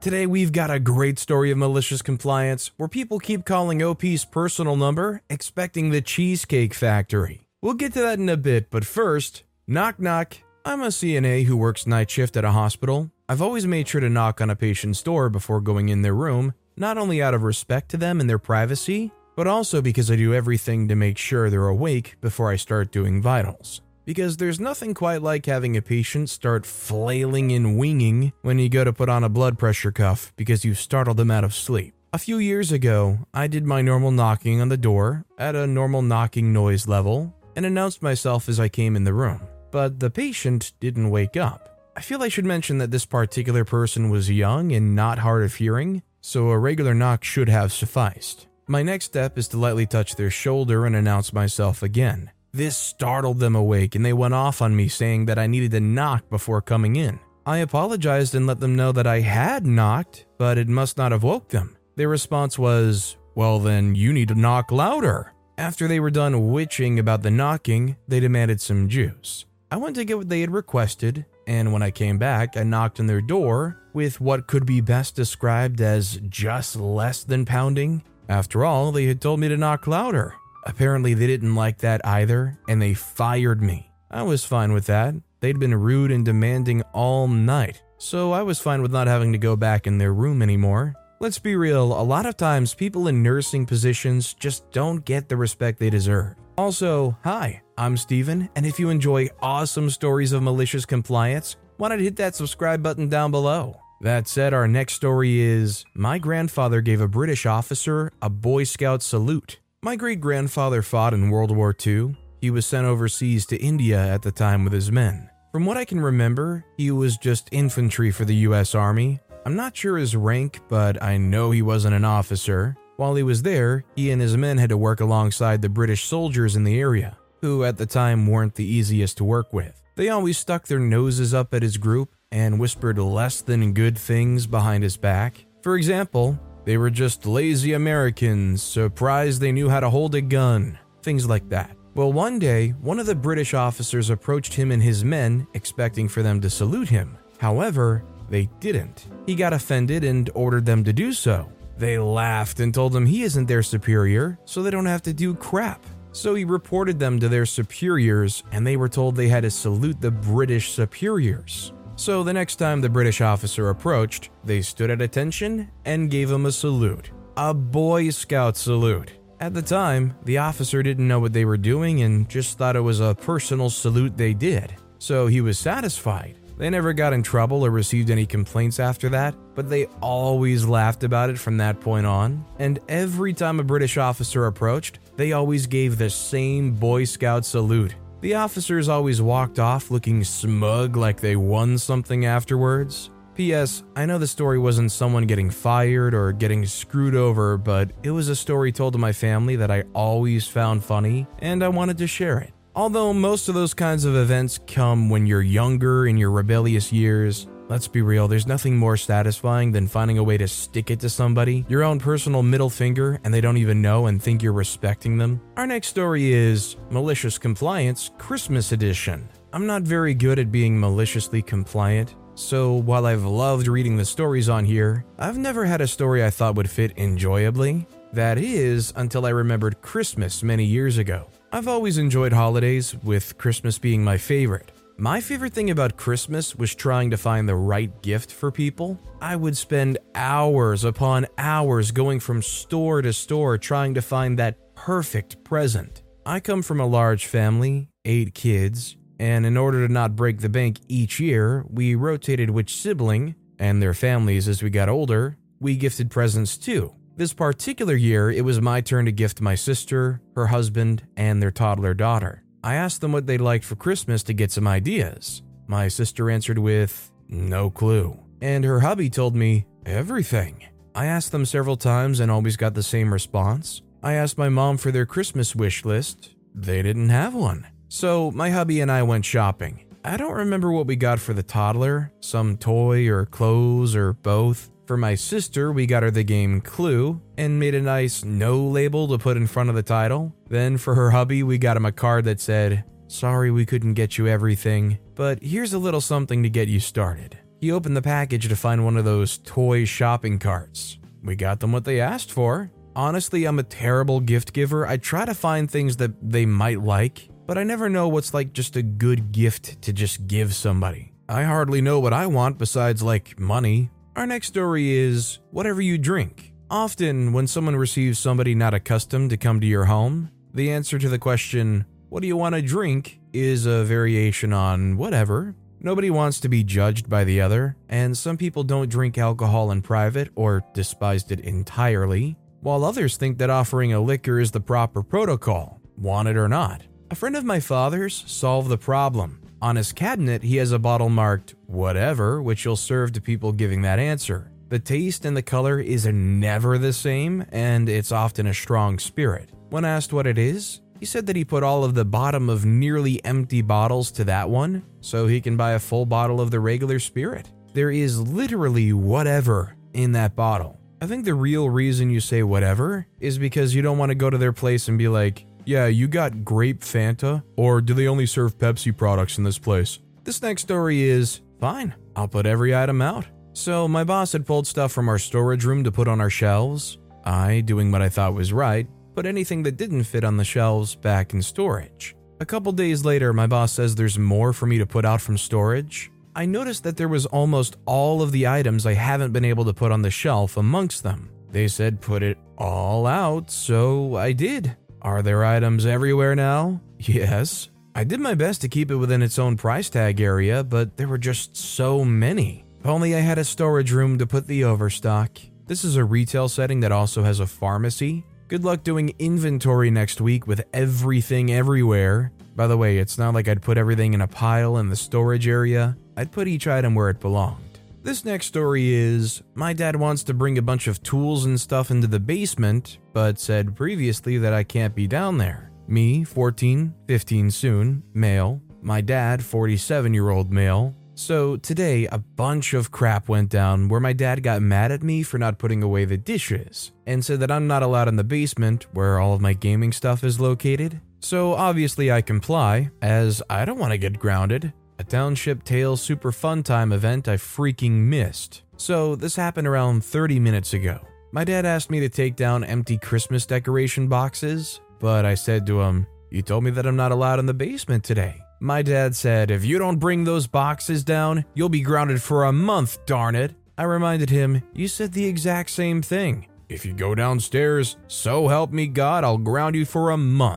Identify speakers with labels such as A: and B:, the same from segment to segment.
A: Today, we've got a great story of malicious compliance where people keep calling OP's personal number expecting the Cheesecake Factory. We'll get to that in a bit, but first, knock knock. I'm a CNA who works night shift at a hospital. I've always made sure to knock on a patient's door before going in their room, not only out of respect to them and their privacy, but also because I do everything to make sure they're awake before I start doing vitals because there's nothing quite like having a patient start flailing and winging when you go to put on a blood pressure cuff because you startled them out of sleep. A few years ago, I did my normal knocking on the door at a normal knocking noise level and announced myself as I came in the room, but the patient didn't wake up. I feel I should mention that this particular person was young and not hard of hearing, so a regular knock should have sufficed. My next step is to lightly touch their shoulder and announce myself again. This startled them awake and they went off on me saying that I needed to knock before coming in. I apologized and let them know that I had knocked, but it must not have woke them. Their response was, Well, then you need to knock louder. After they were done witching about the knocking, they demanded some juice. I went to get what they had requested, and when I came back, I knocked on their door with what could be best described as just less than pounding. After all, they had told me to knock louder. Apparently, they didn't like that either, and they fired me. I was fine with that. They'd been rude and demanding all night, so I was fine with not having to go back in their room anymore. Let's be real, a lot of times people in nursing positions just don't get the respect they deserve. Also, hi, I'm Steven, and if you enjoy awesome stories of malicious compliance, why not hit that subscribe button down below? That said, our next story is My grandfather gave a British officer a Boy Scout salute. My great grandfather fought in World War II. He was sent overseas to India at the time with his men. From what I can remember, he was just infantry for the US Army. I'm not sure his rank, but I know he wasn't an officer. While he was there, he and his men had to work alongside the British soldiers in the area, who at the time weren't the easiest to work with. They always stuck their noses up at his group and whispered less than good things behind his back. For example, they were just lazy Americans, surprised they knew how to hold a gun, things like that. Well, one day, one of the British officers approached him and his men, expecting for them to salute him. However, they didn't. He got offended and ordered them to do so. They laughed and told him he isn't their superior, so they don't have to do crap. So he reported them to their superiors, and they were told they had to salute the British superiors. So the next time the British officer approached, they stood at attention and gave him a salute. A Boy Scout salute. At the time, the officer didn't know what they were doing and just thought it was a personal salute they did. So he was satisfied. They never got in trouble or received any complaints after that, but they always laughed about it from that point on. And every time a British officer approached, they always gave the same Boy Scout salute. The officers always walked off looking smug like they won something afterwards. P.S. I know the story wasn't someone getting fired or getting screwed over, but it was a story told to my family that I always found funny and I wanted to share it. Although most of those kinds of events come when you're younger in your rebellious years, Let's be real, there's nothing more satisfying than finding a way to stick it to somebody, your own personal middle finger, and they don't even know and think you're respecting them. Our next story is Malicious Compliance Christmas Edition. I'm not very good at being maliciously compliant, so while I've loved reading the stories on here, I've never had a story I thought would fit enjoyably. That is, until I remembered Christmas many years ago. I've always enjoyed holidays, with Christmas being my favorite. My favorite thing about Christmas was trying to find the right gift for people. I would spend hours upon hours going from store to store trying to find that perfect present. I come from a large family, eight kids, and in order to not break the bank each year, we rotated which sibling and their families as we got older, we gifted presents too. This particular year, it was my turn to gift my sister, her husband, and their toddler daughter. I asked them what they'd like for Christmas to get some ideas. My sister answered with, No clue. And her hubby told me everything. I asked them several times and always got the same response. I asked my mom for their Christmas wish list. They didn't have one. So my hubby and I went shopping. I don't remember what we got for the toddler, some toy or clothes or both. For my sister, we got her the game Clue and made a nice no label to put in front of the title. Then for her hubby, we got him a card that said, Sorry we couldn't get you everything, but here's a little something to get you started. He opened the package to find one of those toy shopping carts. We got them what they asked for. Honestly, I'm a terrible gift giver. I try to find things that they might like, but I never know what's like just a good gift to just give somebody. I hardly know what I want besides like money. Our next story is whatever you drink. Often, when someone receives somebody not accustomed to come to your home, the answer to the question, What do you want to drink? is a variation on whatever. Nobody wants to be judged by the other, and some people don't drink alcohol in private or despised it entirely, while others think that offering a liquor is the proper protocol, want it or not. A friend of my father's solved the problem. On his cabinet, he has a bottle marked whatever, which he'll serve to people giving that answer. The taste and the color is never the same, and it's often a strong spirit. When asked what it is, he said that he put all of the bottom of nearly empty bottles to that one so he can buy a full bottle of the regular spirit. There is literally whatever in that bottle. I think the real reason you say whatever is because you don't want to go to their place and be like, yeah, you got grape Fanta, or do they only serve Pepsi products in this place? This next story is fine, I'll put every item out. So, my boss had pulled stuff from our storage room to put on our shelves. I, doing what I thought was right, put anything that didn't fit on the shelves back in storage. A couple days later, my boss says there's more for me to put out from storage. I noticed that there was almost all of the items I haven't been able to put on the shelf amongst them. They said put it all out, so I did. Are there items everywhere now? Yes. I did my best to keep it within its own price tag area, but there were just so many. If only I had a storage room to put the overstock. This is a retail setting that also has a pharmacy, Good luck doing inventory next week with everything everywhere. By the way, it's not like I'd put everything in a pile in the storage area, I'd put each item where it belonged. This next story is My dad wants to bring a bunch of tools and stuff into the basement, but said previously that I can't be down there. Me, 14, 15 soon, male. My dad, 47 year old male. So today, a bunch of crap went down where my dad got mad at me for not putting away the dishes and said that I'm not allowed in the basement where all of my gaming stuff is located. So obviously, I comply, as I don't want to get grounded. A Township Tales Super Fun Time event I freaking missed. So this happened around 30 minutes ago. My dad asked me to take down empty Christmas decoration boxes, but I said to him, You told me that I'm not allowed in the basement today. My dad said, If you don't bring those boxes down, you'll be grounded for a month, darn it. I reminded him, You said the exact same thing. If you go downstairs, so help me God, I'll ground you for a month.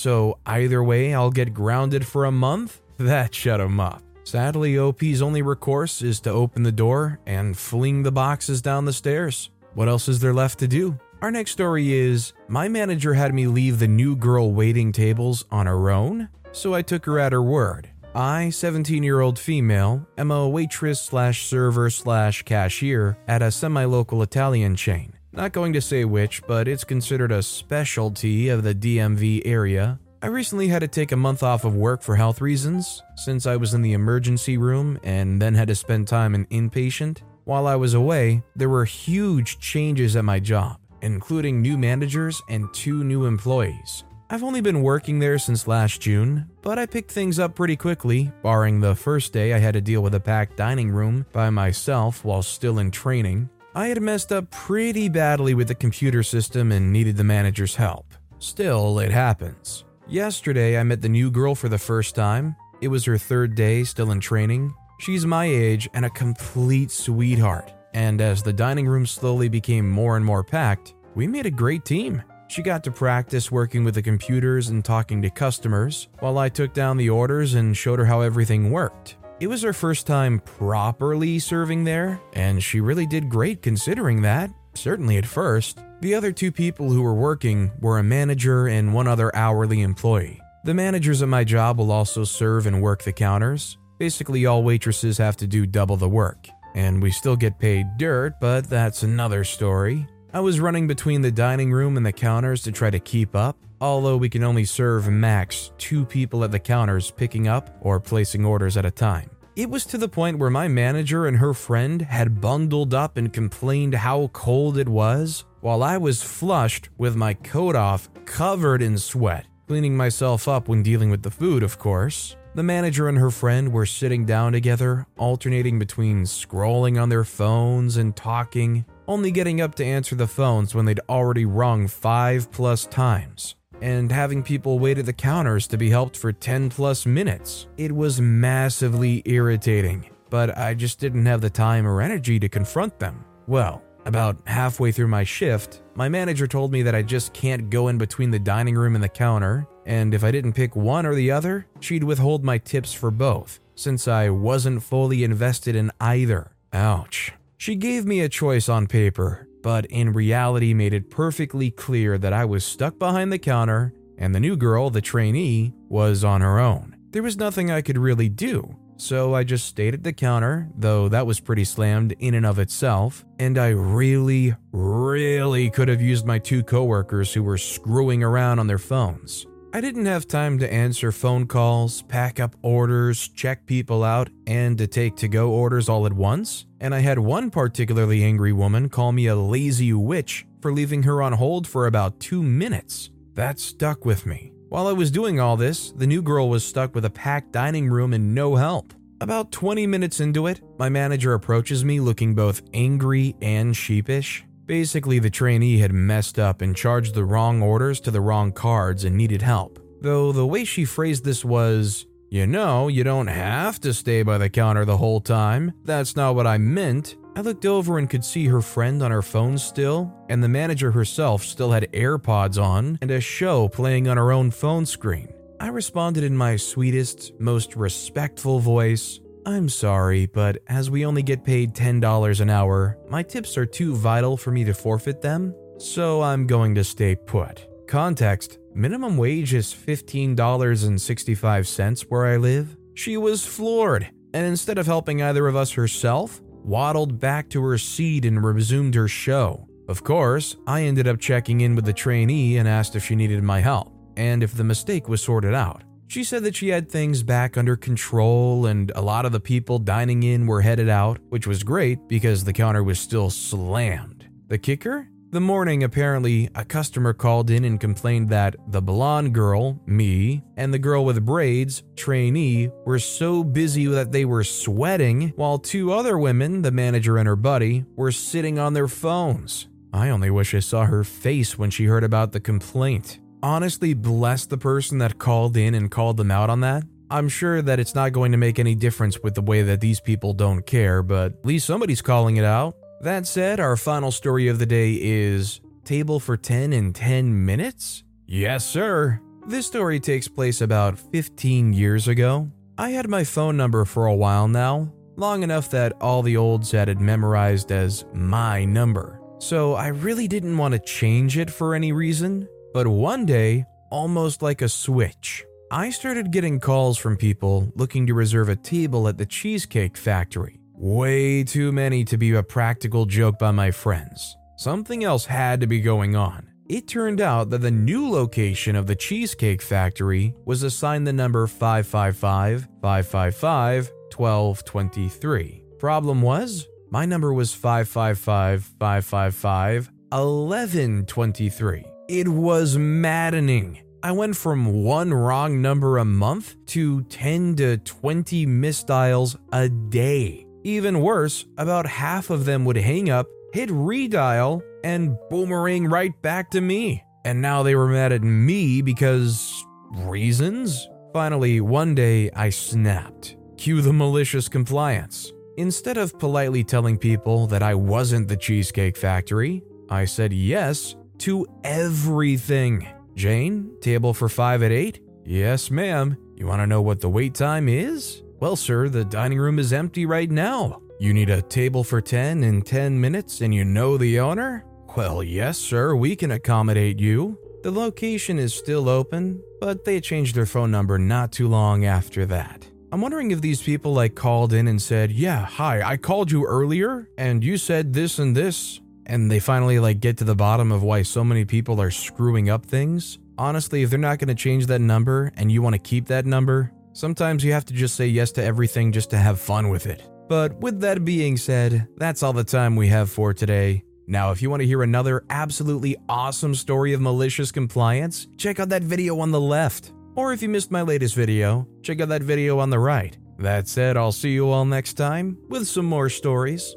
A: So either way, I'll get grounded for a month? That shut him up. Sadly, OP's only recourse is to open the door and fling the boxes down the stairs. What else is there left to do? Our next story is My manager had me leave the new girl waiting tables on her own, so I took her at her word. I, 17 year old female, am a waitress slash server slash cashier at a semi local Italian chain. Not going to say which, but it's considered a specialty of the DMV area. I recently had to take a month off of work for health reasons, since I was in the emergency room and then had to spend time in inpatient. While I was away, there were huge changes at my job, including new managers and two new employees. I've only been working there since last June, but I picked things up pretty quickly, barring the first day I had to deal with a packed dining room by myself while still in training. I had messed up pretty badly with the computer system and needed the manager's help. Still, it happens. Yesterday, I met the new girl for the first time. It was her third day still in training. She's my age and a complete sweetheart. And as the dining room slowly became more and more packed, we made a great team. She got to practice working with the computers and talking to customers, while I took down the orders and showed her how everything worked. It was her first time properly serving there, and she really did great considering that, certainly at first. The other two people who were working were a manager and one other hourly employee. The managers at my job will also serve and work the counters. Basically, all waitresses have to do double the work. And we still get paid dirt, but that's another story. I was running between the dining room and the counters to try to keep up, although we can only serve max two people at the counters picking up or placing orders at a time. It was to the point where my manager and her friend had bundled up and complained how cold it was, while I was flushed with my coat off, covered in sweat, cleaning myself up when dealing with the food, of course. The manager and her friend were sitting down together, alternating between scrolling on their phones and talking, only getting up to answer the phones when they'd already rung five plus times and having people wait at the counters to be helped for 10 plus minutes. It was massively irritating, but I just didn't have the time or energy to confront them. Well, about halfway through my shift, my manager told me that I just can't go in between the dining room and the counter, and if I didn't pick one or the other, she'd withhold my tips for both, since I wasn't fully invested in either. Ouch. She gave me a choice on paper, but in reality made it perfectly clear that I was stuck behind the counter and the new girl, the trainee, was on her own. There was nothing I could really do, so I just stayed at the counter, though that was pretty slammed in and of itself, and I really, really could have used my two coworkers who were screwing around on their phones. I didn't have time to answer phone calls, pack up orders, check people out, and to take to go orders all at once. And I had one particularly angry woman call me a lazy witch for leaving her on hold for about two minutes. That stuck with me. While I was doing all this, the new girl was stuck with a packed dining room and no help. About 20 minutes into it, my manager approaches me looking both angry and sheepish. Basically, the trainee had messed up and charged the wrong orders to the wrong cards and needed help. Though the way she phrased this was, you know, you don't have to stay by the counter the whole time. That's not what I meant. I looked over and could see her friend on her phone still, and the manager herself still had AirPods on and a show playing on her own phone screen. I responded in my sweetest, most respectful voice I'm sorry, but as we only get paid $10 an hour, my tips are too vital for me to forfeit them, so I'm going to stay put. Context minimum wage is $15.65 where I live. She was floored, and instead of helping either of us herself, waddled back to her seat and resumed her show. Of course, I ended up checking in with the trainee and asked if she needed my help, and if the mistake was sorted out. She said that she had things back under control and a lot of the people dining in were headed out, which was great because the counter was still slammed. The kicker? The morning, apparently, a customer called in and complained that the blonde girl, me, and the girl with braids, trainee, were so busy that they were sweating, while two other women, the manager and her buddy, were sitting on their phones. I only wish I saw her face when she heard about the complaint honestly bless the person that called in and called them out on that. I'm sure that it's not going to make any difference with the way that these people don't care, but at least somebody's calling it out. That said, our final story of the day is Table for 10 in 10 minutes? Yes, sir. This story takes place about 15 years ago. I had my phone number for a while now, long enough that all the olds had it memorized as my number. So I really didn't want to change it for any reason, but one day, almost like a switch, I started getting calls from people looking to reserve a table at the Cheesecake Factory. Way too many to be a practical joke by my friends. Something else had to be going on. It turned out that the new location of the Cheesecake Factory was assigned the number 555 555 1223. Problem was, my number was 555 555 1123. It was maddening. I went from one wrong number a month to 10 to 20 misdials a day. Even worse, about half of them would hang up, hit redial, and boomerang right back to me. And now they were mad at me because reasons? Finally, one day I snapped. Cue the malicious compliance. Instead of politely telling people that I wasn't the Cheesecake Factory, I said yes to everything. Jane, table for five at eight? Yes, ma'am. You want to know what the wait time is? Well, sir, the dining room is empty right now. You need a table for 10 in 10 minutes and you know the owner? Well, yes, sir, we can accommodate you. The location is still open, but they changed their phone number not too long after that. I'm wondering if these people like called in and said, "Yeah, hi, I called you earlier and you said this and this." And they finally like get to the bottom of why so many people are screwing up things. Honestly, if they're not going to change that number and you want to keep that number, sometimes you have to just say yes to everything just to have fun with it. But with that being said, that's all the time we have for today. Now, if you want to hear another absolutely awesome story of malicious compliance, check out that video on the left. Or if you missed my latest video, check out that video on the right. That said, I'll see you all next time with some more stories.